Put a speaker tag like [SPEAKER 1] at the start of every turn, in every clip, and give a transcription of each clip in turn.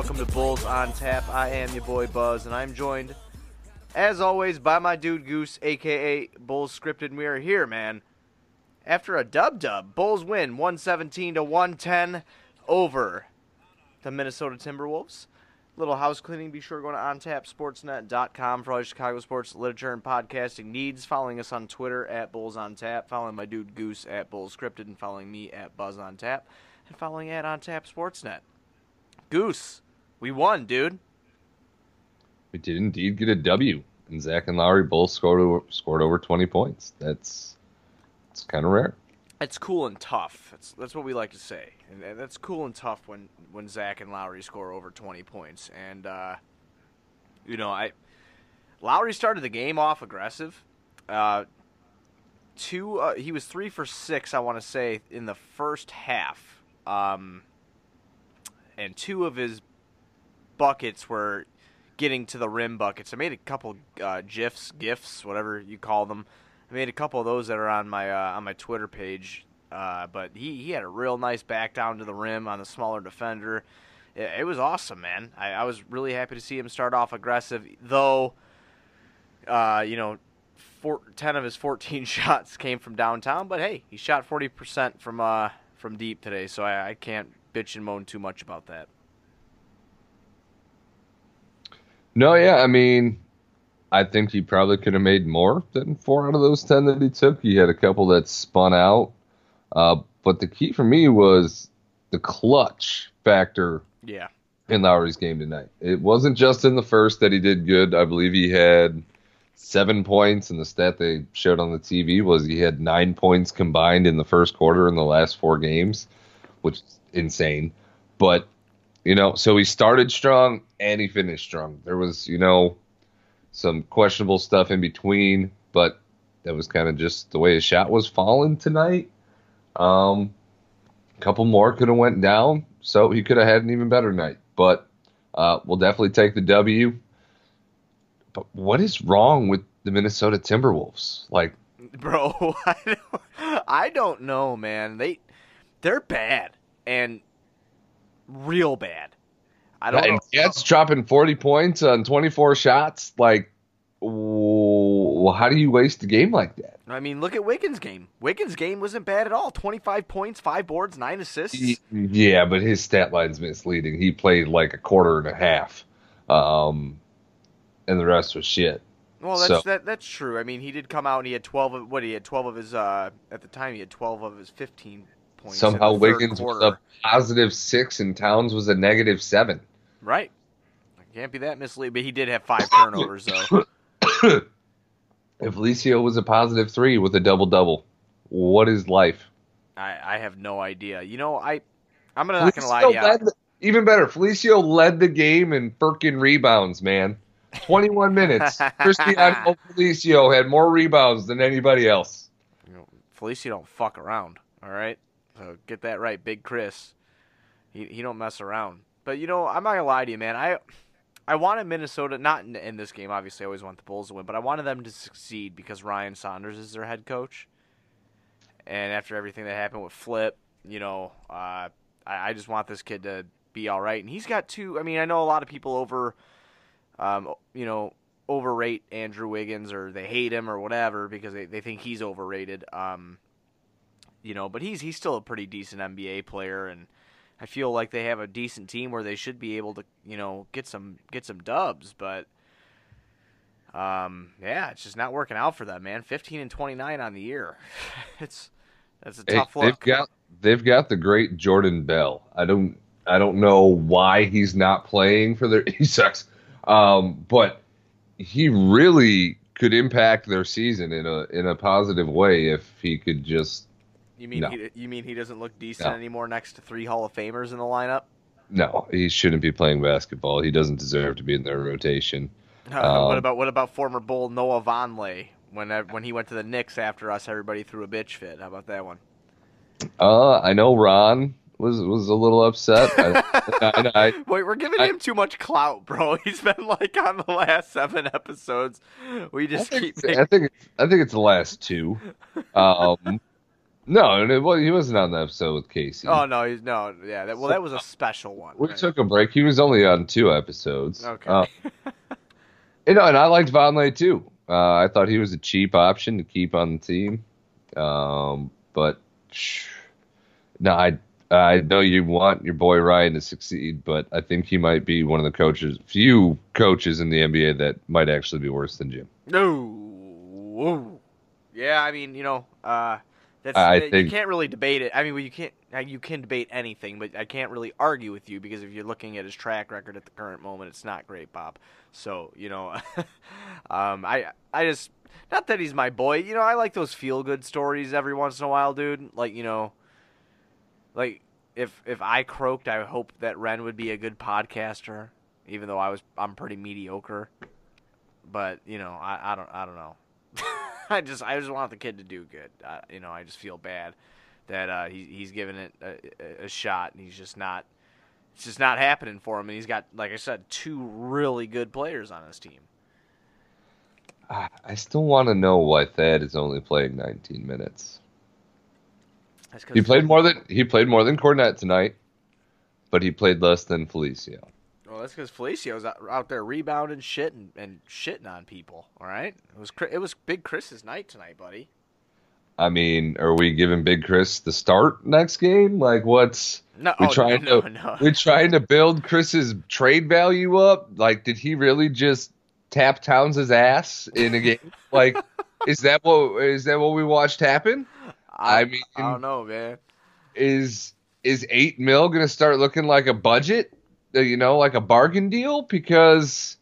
[SPEAKER 1] Welcome to Bulls on Tap. I am your boy Buzz, and I'm joined, as always, by my dude Goose, aka Bulls Scripted. We are here, man. After a dub dub, Bulls win 117 to 110 over the Minnesota Timberwolves. Little house cleaning. Be sure to go to ontapsportsnet.com for all your Chicago sports literature and podcasting needs. Following us on Twitter at Bulls on Tap. Following my dude Goose at Bulls Scripted, and following me at Buzz on Tap and following at On Tap Sportsnet. Goose, we won, dude.
[SPEAKER 2] We did indeed get a W, and Zach and Lauri both scored over, scored over 20 points. That's it's kind of rare.
[SPEAKER 1] It's cool and tough. That's that's what we like to say, and, that's cool and tough when when Zach and Lauri score over 20 points. And uh, you know, I Lauri started the game off aggressive. Uh, two, uh, he was three for six, I want to say, in the first half um, and two of his buckets were getting to the rim buckets. I made a couple uh, gifs, gifs, whatever you call them. I made a couple of those that are on my uh, on my Twitter page. Uh, but he, he had a real nice back down to the rim on the smaller defender. It, it was awesome, man. I, I, was really happy to see him start off aggressive, though. Uh, you know, four, ten of his 14 shots came from downtown, but hey, he shot 40% from uh, from deep today, so I, I can't bitch and moan too much about that.
[SPEAKER 2] No, yeah, I mean, I think he probably could have made more than four out of those ten that he took. He had a couple that spun out, uh, but the key for me was the clutch factor.
[SPEAKER 1] Yeah.
[SPEAKER 2] In Lauri's game tonight, it wasn't just in the first that he did good. I believe he had seven points, and the stat they showed on the TV was he had nine points combined in the first quarter in the last four games, which is insane. But you know, so he started strong and he finished strong. There was, you know, some questionable stuff in between, but that was kind of just the way his shot was falling tonight. Um, a couple more could have went down, so he could have had an even better night. But uh, we'll definitely take the W. But what is wrong with the Minnesota Timberwolves? Like,
[SPEAKER 1] bro, I don't, I don't know, man. They they're bad and real bad. I don't
[SPEAKER 2] and
[SPEAKER 1] know.
[SPEAKER 2] Jets dropping 40 points on 24 shots. Like, well, how do you waste a game like that?
[SPEAKER 1] I mean, look at Wiggins' game. Wiggins' game wasn't bad at all. 25 points, five boards, nine assists.
[SPEAKER 2] Yeah, but his stat line's misleading. He played like a quarter and a half. Um, and the rest was shit.
[SPEAKER 1] Well, that's so. that, that's true. I mean, he did come out and he had twelve. Of, what he had twelve of his uh, at the time he had twelve of his fifteen points.
[SPEAKER 2] Somehow Wiggins was a positive six and Towns was a negative seven.
[SPEAKER 1] Right. Can't be that misleading, but he did have five turnovers though.
[SPEAKER 2] if Felicio was a positive three with a double double, what is life?
[SPEAKER 1] I, I have no idea. You know, I I'm gonna not gonna lie to you.
[SPEAKER 2] The, even better, Felicio led the game in freaking rebounds, man. 21 minutes. Cristiano Felicio had more rebounds than anybody else.
[SPEAKER 1] You know, Felicio don't fuck around. All right, so get that right, Big Chris. He he don't mess around. But you know, I'm not gonna lie to you, man. I I wanted Minnesota not in, in this game. Obviously, I always want the Bulls to win, but I wanted them to succeed because Ryan Saunders is their head coach. And after everything that happened with Flip, you know, uh, I, I just want this kid to be all right. And he's got two. I mean, I know a lot of people over um, you know, overrate Andrew Wiggins or they hate him or whatever because they, they think he's overrated. Um, you know, but he's he's still a pretty decent NBA player, and I feel like they have a decent team where they should be able to you know get some get some dubs, but. Um, yeah, it's just not working out for them, man. Fifteen and twenty nine on the year. it's that's a tough
[SPEAKER 2] hey, look. They've got they've got the great Jordan Bell. I don't I don't know why he's not playing for their. He sucks. Um, but he really could impact their season in a in a positive way if he could just.
[SPEAKER 1] You mean no. he, you mean he doesn't look decent no. anymore next to three Hall of Famers in the lineup?
[SPEAKER 2] No, he shouldn't be playing basketball. He doesn't deserve to be in their rotation.
[SPEAKER 1] Um, what about what about former Bull Noah Vonleh when uh, when he went to the Knicks after us? Everybody threw a bitch fit. How about that one?
[SPEAKER 2] Uh, I know Ron was was a little upset. I,
[SPEAKER 1] I, I, Wait, we're giving him too much clout, bro. He's been like on the last seven episodes. We just keep.
[SPEAKER 2] I think I think it's the last two. Um, No, and it, well, he wasn't on the episode with Casey.
[SPEAKER 1] Oh no, he's no, yeah. That, well, that was a special one.
[SPEAKER 2] we
[SPEAKER 1] right?
[SPEAKER 2] took a break. He was only on two episodes.
[SPEAKER 1] Okay.
[SPEAKER 2] Uh, you know, and I liked Vonleh too. Uh, I thought he was a cheap option to keep on the team. Um, but no, I I know you want your boy Ryan to succeed, but I think he might be one of the coaches, few coaches in the NBA that might actually be worse than Jim.
[SPEAKER 1] No. Whoa. Yeah, I mean, you know, uh, that's
[SPEAKER 2] I
[SPEAKER 1] you
[SPEAKER 2] think-
[SPEAKER 1] can't really debate it. I mean, well, you can't uh, you can debate anything, but I can't really argue with you because if you're looking at his track record at the current moment, it's not great, Bob. So you know, um, I I just not that he's my boy. You know, I like those feel good stories every once in a while, dude. Like you know, like if if I croaked, I hope that Ren would be a good podcaster, even though I was I'm pretty mediocre. But you know, I, I don't I don't know. I just I just want the kid to do good. I, you know, I just feel bad that uh, he, he's giving it a, a, shot and he's just not. It's just not happening for him, and he's got, like I said, two really good players on his team.
[SPEAKER 2] I I still want to know why Thad is only playing 19 minutes. He played more than he played more than Kornet tonight, but he played less than Felicio.
[SPEAKER 1] Well, that's because Felicio's out, out there rebounding shit and, and shitting on people. All right, it was it was Big Chris's night tonight, buddy.
[SPEAKER 2] I mean, are we giving Big Chris the start next game? Like, what's
[SPEAKER 1] No,
[SPEAKER 2] we
[SPEAKER 1] oh,
[SPEAKER 2] trying
[SPEAKER 1] no,
[SPEAKER 2] to
[SPEAKER 1] no.
[SPEAKER 2] we trying to build Chris's trade value up? Like, did he really just tap Towns' ass in a game? like, is that what is that what we watched happen? I mean-
[SPEAKER 1] I don't know, man.
[SPEAKER 2] Is is eight mil gonna start looking like a budget? Uh, You know, like a bargain deal? Because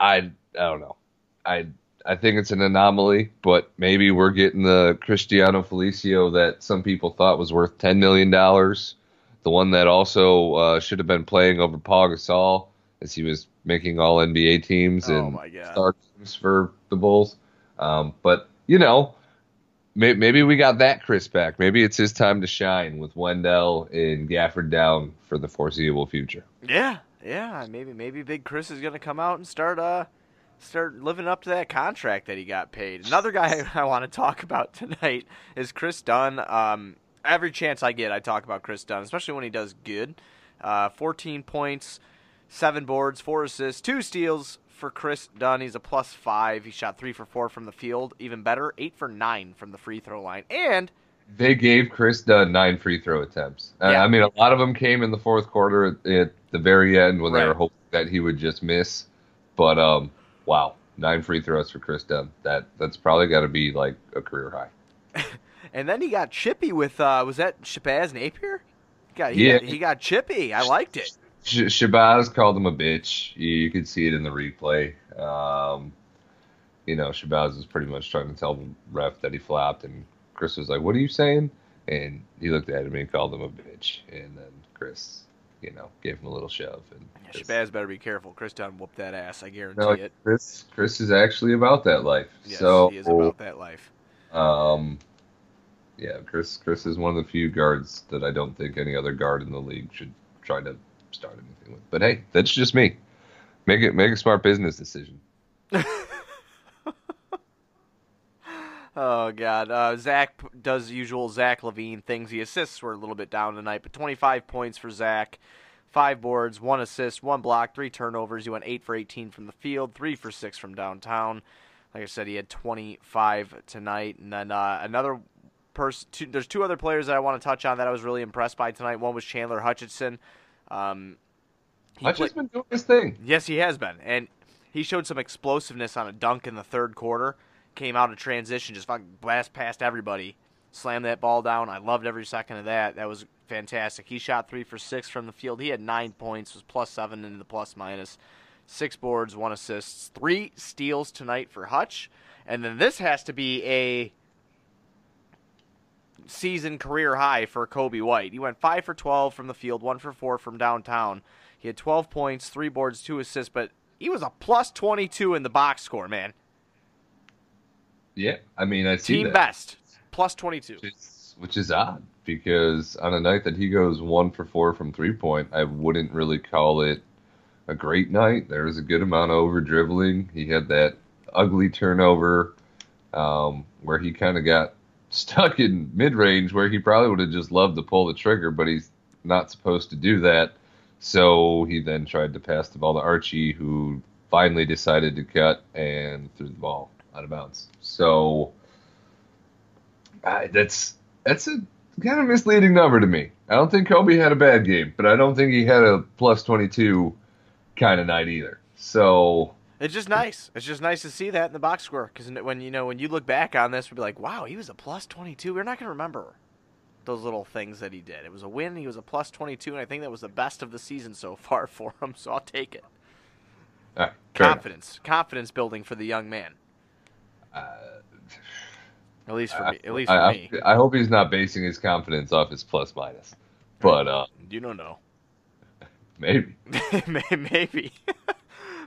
[SPEAKER 2] I I don't know. I I think it's an anomaly, but maybe we're getting the Cristiano Felicio that some people thought was worth ten million dollars. The one that also uh, should have been playing over Paul Gasol as he was making all NBA teams
[SPEAKER 1] Oh
[SPEAKER 2] and star teams for the Bulls. Um, but you know, maybe we got that Chris back. Maybe it's his time to shine with Wendell and Gafford down for the foreseeable future.
[SPEAKER 1] Yeah, yeah. Maybe maybe Big Chris is gonna come out and start uh start living up to that contract that he got paid. Another guy I want to talk about tonight is Chris Dunn. Um, every chance I get, I talk about Chris Dunn, especially when he does good. Uh, 14 points, seven boards, four assists, two steals for Chris Dunn. He's a plus five. He shot three for four from the field. Even better, eight for nine from the free throw line. And
[SPEAKER 2] They gave Chris Dunn nine free throw attempts. Uh,
[SPEAKER 1] Yeah.
[SPEAKER 2] I mean, a lot of them came in the fourth quarter at, the very end when they
[SPEAKER 1] Right.
[SPEAKER 2] were hoping that he would just miss. But um, wow, nine free throws for Chris Dunn. That that's probably got to be like a career high.
[SPEAKER 1] and then he got chippy with uh, was that Shabazz Napier? He got, he
[SPEAKER 2] Yeah.
[SPEAKER 1] got, he got chippy. I liked it.
[SPEAKER 2] Sh- Shabazz called him a bitch. You, you could see it in the replay. Um, you know, Shabazz was pretty much trying to tell the ref that he flopped, and Chris was like, "What are you saying?" And he looked at him and called him a bitch, and then Chris, you know, gave him a little shove. And
[SPEAKER 1] Yeah, Shabazz better be careful. Chris done whooped that ass. I guarantee
[SPEAKER 2] No,
[SPEAKER 1] it.
[SPEAKER 2] Chris, Chris is actually about that life.
[SPEAKER 1] Yes,
[SPEAKER 2] so,
[SPEAKER 1] he is about that life.
[SPEAKER 2] um, yeah, Chris, Chris is one of the few guards that I don't think any other guard in the league should try to start anything with. But hey, that's just me. Make it, make a smart business decision.
[SPEAKER 1] Oh God, uh, Zach does usual Zach LaVine things. The assists were a little bit down tonight, but 25 points for Zach, five boards, one assist, one block, three turnovers. He went eight for 18 from the field, three for six from downtown. Like I said, he had 25 tonight, and then uh, another person. There's two other players that I want to touch on that I was really impressed by tonight. One was Chandler Hutchinson. Um,
[SPEAKER 2] Hutch has been doing his thing.
[SPEAKER 1] Yes, he has been, and he showed some explosiveness on a dunk in the third quarter. Came out of transition, just fucking blast past everybody, slammed that ball down. I loved every second of that. That was fantastic. He shot three for six from the field. He had nine points, was plus seven into the plus minus, six boards, one assists, three steals tonight for Hutch, and then this has to be a season career high for Coby White. He went five for twelve from the field, one for four from downtown. He had 12 points, three boards, two assists, but he was a plus 22 in the box score, man.
[SPEAKER 2] Yeah, I mean, I see
[SPEAKER 1] Team
[SPEAKER 2] that.
[SPEAKER 1] best, plus 22.
[SPEAKER 2] Which is, which is odd because on a night that he goes one for four from three point, I wouldn't really call it a great night. There was a good amount of over dribbling. He had that ugly turnover um, where he kind of got stuck in mid range where he probably would have just loved to pull the trigger, but he's not supposed to do that. So he then tried to pass the ball to Archie, who finally decided to cut and threw the ball out of bounds. So uh, that's that's a kind of misleading number to me. I don't think Coby had a bad game, but I don't think he had a plus 22 kind of night either. So
[SPEAKER 1] it's just nice. It's just nice to see that in the box score because when you know when you look back on this, we'd be like, "Wow, he was a plus 22." We're not gonna remember those little things that he did. It was a win. He was a plus 22, and I think that was the best of the season so far for him. So I'll take it.
[SPEAKER 2] Right,
[SPEAKER 1] confidence, confidence building for the young man.
[SPEAKER 2] Uh,
[SPEAKER 1] at least for I, me. At least for
[SPEAKER 2] I,
[SPEAKER 1] me.
[SPEAKER 2] I hope he's not basing his confidence off his plus minus. But uh,
[SPEAKER 1] you don't know.
[SPEAKER 2] Maybe.
[SPEAKER 1] maybe.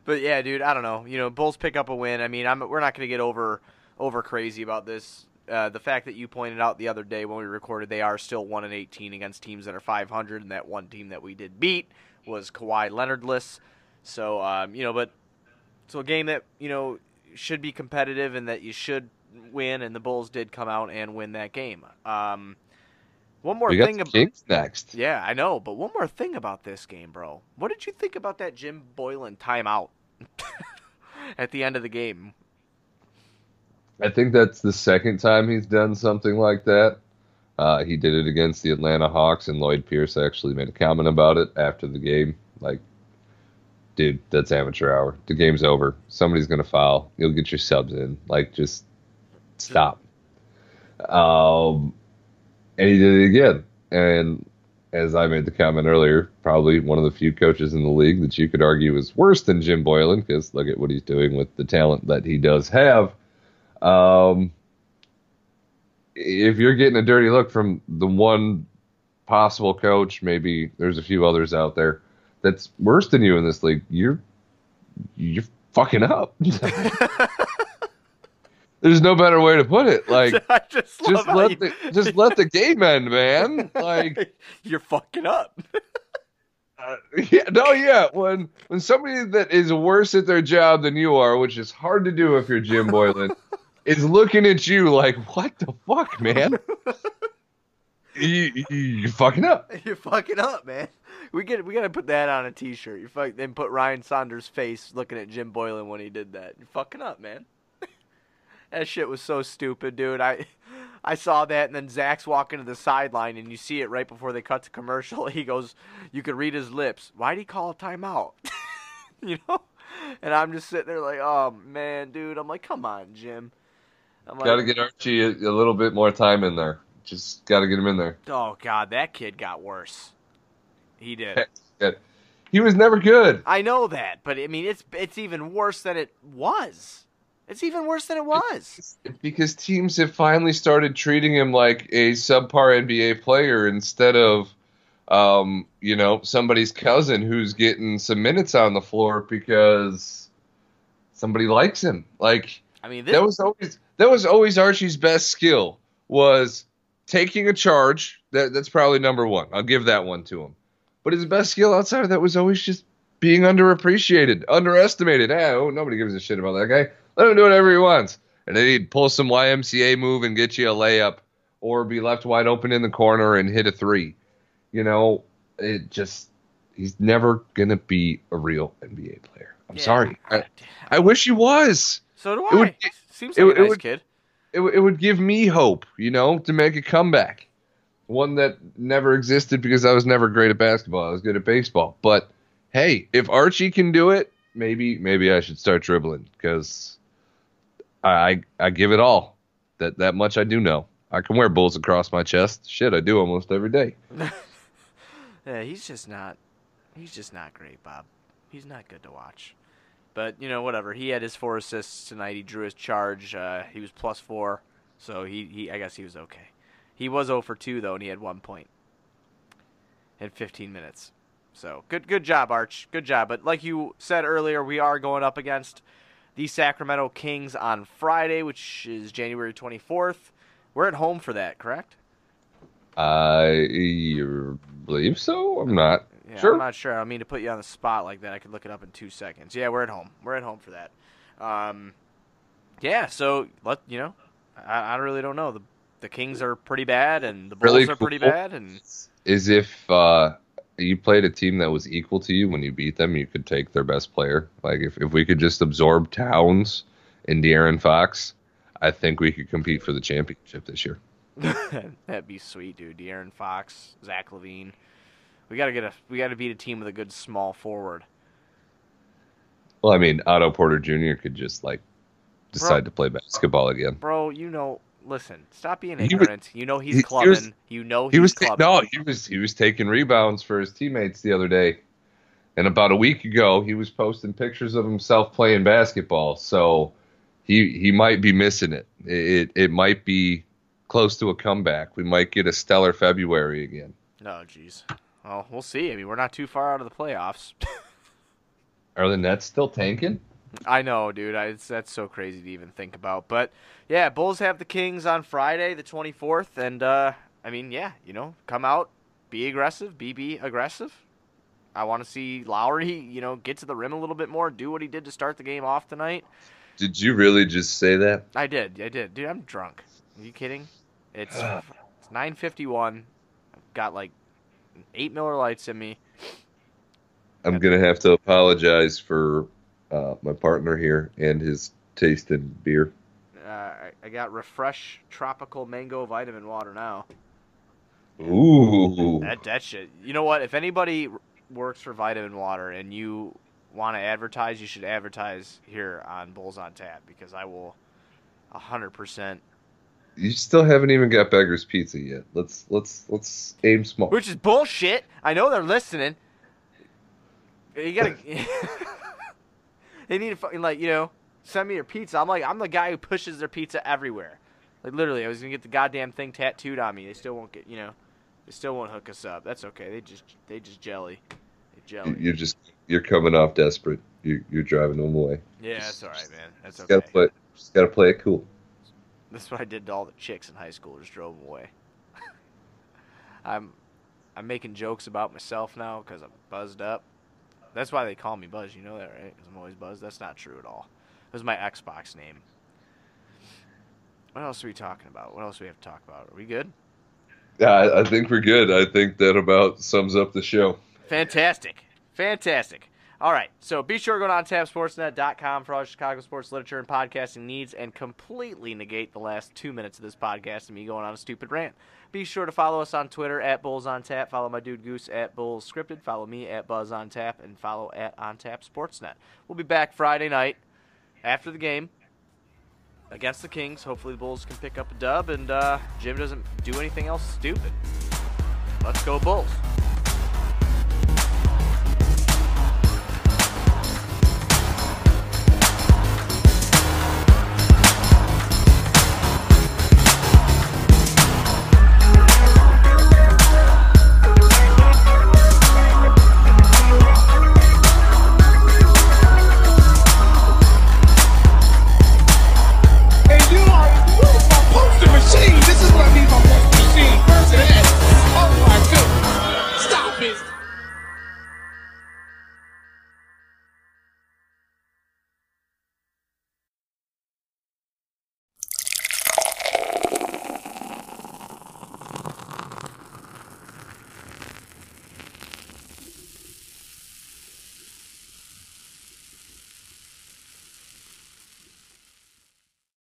[SPEAKER 1] But yeah, dude, I don't know. You know, Bulls pick up a win. I mean, I'm, we're not going to get over over crazy about this. Uh, the fact that you pointed out the other day when we recorded, they are still one and 18 against teams that are 500, and that one team that we did beat was Kawhi Leonardless. So, um, you know, but so a game that you know should be competitive and that you should win, and the Bulls did come out and win that game. Um, one more
[SPEAKER 2] we
[SPEAKER 1] thing
[SPEAKER 2] about Kings next.
[SPEAKER 1] Yeah, I know, but one more thing about this game, bro. What did you think about that Jim Boylen timeout at the end of the game?
[SPEAKER 2] I think that's the second time he's done something like that. Uh, he did it against the Atlanta Hawks, and Lloyd Pierce actually made a comment about it after the game. Like, dude, that's amateur hour. The game's over. Somebody's gonna foul. You'll get your subs in. Like, just stop. Um, and he did it again. And as I made the comment earlier, probably one of the few coaches in the league that you could argue is worse than Jim Boylen because look at what he's doing with the talent that he does have. Um, if you're getting a dirty look from the one possible coach, maybe there's a few others out there that's worse than you in this league. You're you're fucking up. There's no better way to put it. Like just, just let you... the just let the game end, man. Like
[SPEAKER 1] you're fucking up.
[SPEAKER 2] uh, yeah, no, yeah. When when somebody that is worse at their job than you are, which is hard to do if you're Jim Boylen, is looking at you like, what the fuck, man? you, you, are fucking up.
[SPEAKER 1] You're fucking up, man. We get we gotta put that on a T-shirt. You fuck, then put Ryan Saunders' face looking at Jim Boylen when he did that. You're fucking up, man. That shit was so stupid, dude. I I saw that, and then Zach's walking to the sideline, and you see it right before they cut to commercial. He goes, you could read his lips. Why'd he call a timeout? you know? And I'm just sitting there like, oh man, dude. I'm like, come on, Jim.
[SPEAKER 2] I'm like, gotta get Archie a, a little bit more time in there. Just gotta get him in there.
[SPEAKER 1] Oh god, that kid got worse. He did.
[SPEAKER 2] He was never good.
[SPEAKER 1] I know that, but I mean, it's it's even worse than it was. It's even worse than it was.
[SPEAKER 2] Because teams have finally started treating him like a subpar NBA player instead of, um, you know, somebody's cousin who's getting some minutes on the floor because somebody likes him. Like, I mean, this... that was always that was always Archie's best skill was taking a charge. That that's probably number one. I'll give that one to him. But his best skill outside of that was always just being underappreciated, underestimated. Ah, oh, nobody gives a shit about that guy. Let him do whatever he wants. And then he'd pull some YMCA move and get you a layup or be left wide open in the corner and hit a three. You know, it just, he's never going to be a real NBA player. I'm yeah. sorry. I, I, wish he was.
[SPEAKER 1] So do I. It would, Seems like it, a nice
[SPEAKER 2] would,
[SPEAKER 1] kid.
[SPEAKER 2] It, it would give me hope, you know, to make a comeback. One that never existed because I was never great at basketball. I was good at baseball. But hey, if Archie can do it, maybe maybe I should start dribbling because I I give it all. That that much I do know. I can wear bulls across my chest. Shit, I do almost every day.
[SPEAKER 1] yeah, he's just not. He's just not great, Bob. He's not good to watch. But you know, whatever. He had his four assists tonight. He drew his charge. Uh, he was plus four, so he, he I guess he was okay. He was 0 for 2 though, and he had one point in 15 minutes. So good good job, Arch. Good job. But like you said earlier, we are going up against the Sacramento Kings on Friday, which is January 24th. We're at home for that, correct?
[SPEAKER 2] I believe so. I'm not
[SPEAKER 1] yeah,
[SPEAKER 2] sure.
[SPEAKER 1] I'm not sure. I don't mean to put you on the spot like that. I could look it up in two seconds. Yeah, we're at home. We're at home for that. Um, yeah, so let you know. I, I really don't know. The the Kings are pretty bad and the Bulls
[SPEAKER 2] Really
[SPEAKER 1] are pretty
[SPEAKER 2] cool.
[SPEAKER 1] bad, and
[SPEAKER 2] Is if uh, you played a team that was equal to you when you beat them, you could take their best player. Like if, if we could just absorb Towns and De'Aaron Fox, I think we could compete for the championship this year.
[SPEAKER 1] that'd be sweet, dude. De'Aaron Fox, Zach LaVine. We gotta get a we gotta beat a team with a good small forward.
[SPEAKER 2] Well, I mean, Otto Porter Jr. could just like decide to play basketball again.
[SPEAKER 1] Bro, you know, listen, stop being
[SPEAKER 2] He was-
[SPEAKER 1] ignorant. you know he's
[SPEAKER 2] he- he
[SPEAKER 1] clubbing.
[SPEAKER 2] was-
[SPEAKER 1] you know he's
[SPEAKER 2] He was
[SPEAKER 1] clubbing.
[SPEAKER 2] no, he was he was taking rebounds for his teammates the other day, and about a week ago, he was posting pictures of himself playing basketball. So he he might be missing it. It it might be close to a comeback. We might get a stellar February again.
[SPEAKER 1] No, jeez. Well, we'll see. I mean, we're not too far out of the playoffs.
[SPEAKER 2] Are the Nets still tanking?
[SPEAKER 1] I know, dude. I, it's, that's so crazy to even think about. But yeah, Bulls have the Kings on Friday, the 24th, and uh, I mean, yeah, you know, come out, be aggressive, be be aggressive. I want to see Lauri, you know, get to the rim a little bit more, do what he did to start the game off tonight.
[SPEAKER 2] Did you really just say that?
[SPEAKER 1] I did, I did, dude. I'm drunk. Are you kidding? It's it's 9:51. I've got like eight Miller Lites in me.
[SPEAKER 2] I'm gonna have to apologize for uh, my partner here and his taste in beer.
[SPEAKER 1] Uh, I, I got refresh tropical mango vitamin water now.
[SPEAKER 2] Ooh,
[SPEAKER 1] That that shit. You know what? If anybody works for Vitamin Water and you want to advertise, you should advertise here on Bulls on Tap because I will, hundred percent.
[SPEAKER 2] you still haven't even got Beggar's Pizza yet. Let's let's let's aim small.
[SPEAKER 1] Which is bullshit. I know they're listening. You gotta. they need to fucking like you know send me your pizza. I'm like I'm the guy who pushes their pizza everywhere. Like literally, I was gonna get the goddamn thing tattooed on me. They still won't get you know. They still won't hook us up. That's okay. They just they just jelly. They jelly.
[SPEAKER 2] You're just you're coming off desperate. You you're driving them away.
[SPEAKER 1] Yeah, that's all right, man. That's
[SPEAKER 2] Just
[SPEAKER 1] okay.
[SPEAKER 2] gotta play. Just gotta play it cool.
[SPEAKER 1] That's what I did to all the chicks in high school. Just drove them away. I'm, I'm making jokes about myself now because I'm buzzed up. That's why they call me Buzz. You know that, right? Because I'm always Buzz. That's not true at all. It was my Xbox name. What else are we talking about? What else do we have to talk about? Are we good?
[SPEAKER 2] Yeah, I, I think we're good. I think that about sums up the show.
[SPEAKER 1] Fantastic. Fantastic. All right. So be sure to go to ontapsportsnet.com for all Chicago sports literature and podcasting needs and completely negate the last two minutes of this podcast and me going on a stupid rant. Be sure to follow us on Twitter at Bulls on Tap. Follow my dude Goose at Bulls Scripted. Follow me at Buzz on Tap and follow at On Tap Sportsnet. We'll be back Friday night after the game against the Kings. Hopefully the Bulls can pick up a dub and uh, Jim doesn't do anything else stupid. Let's go Bulls.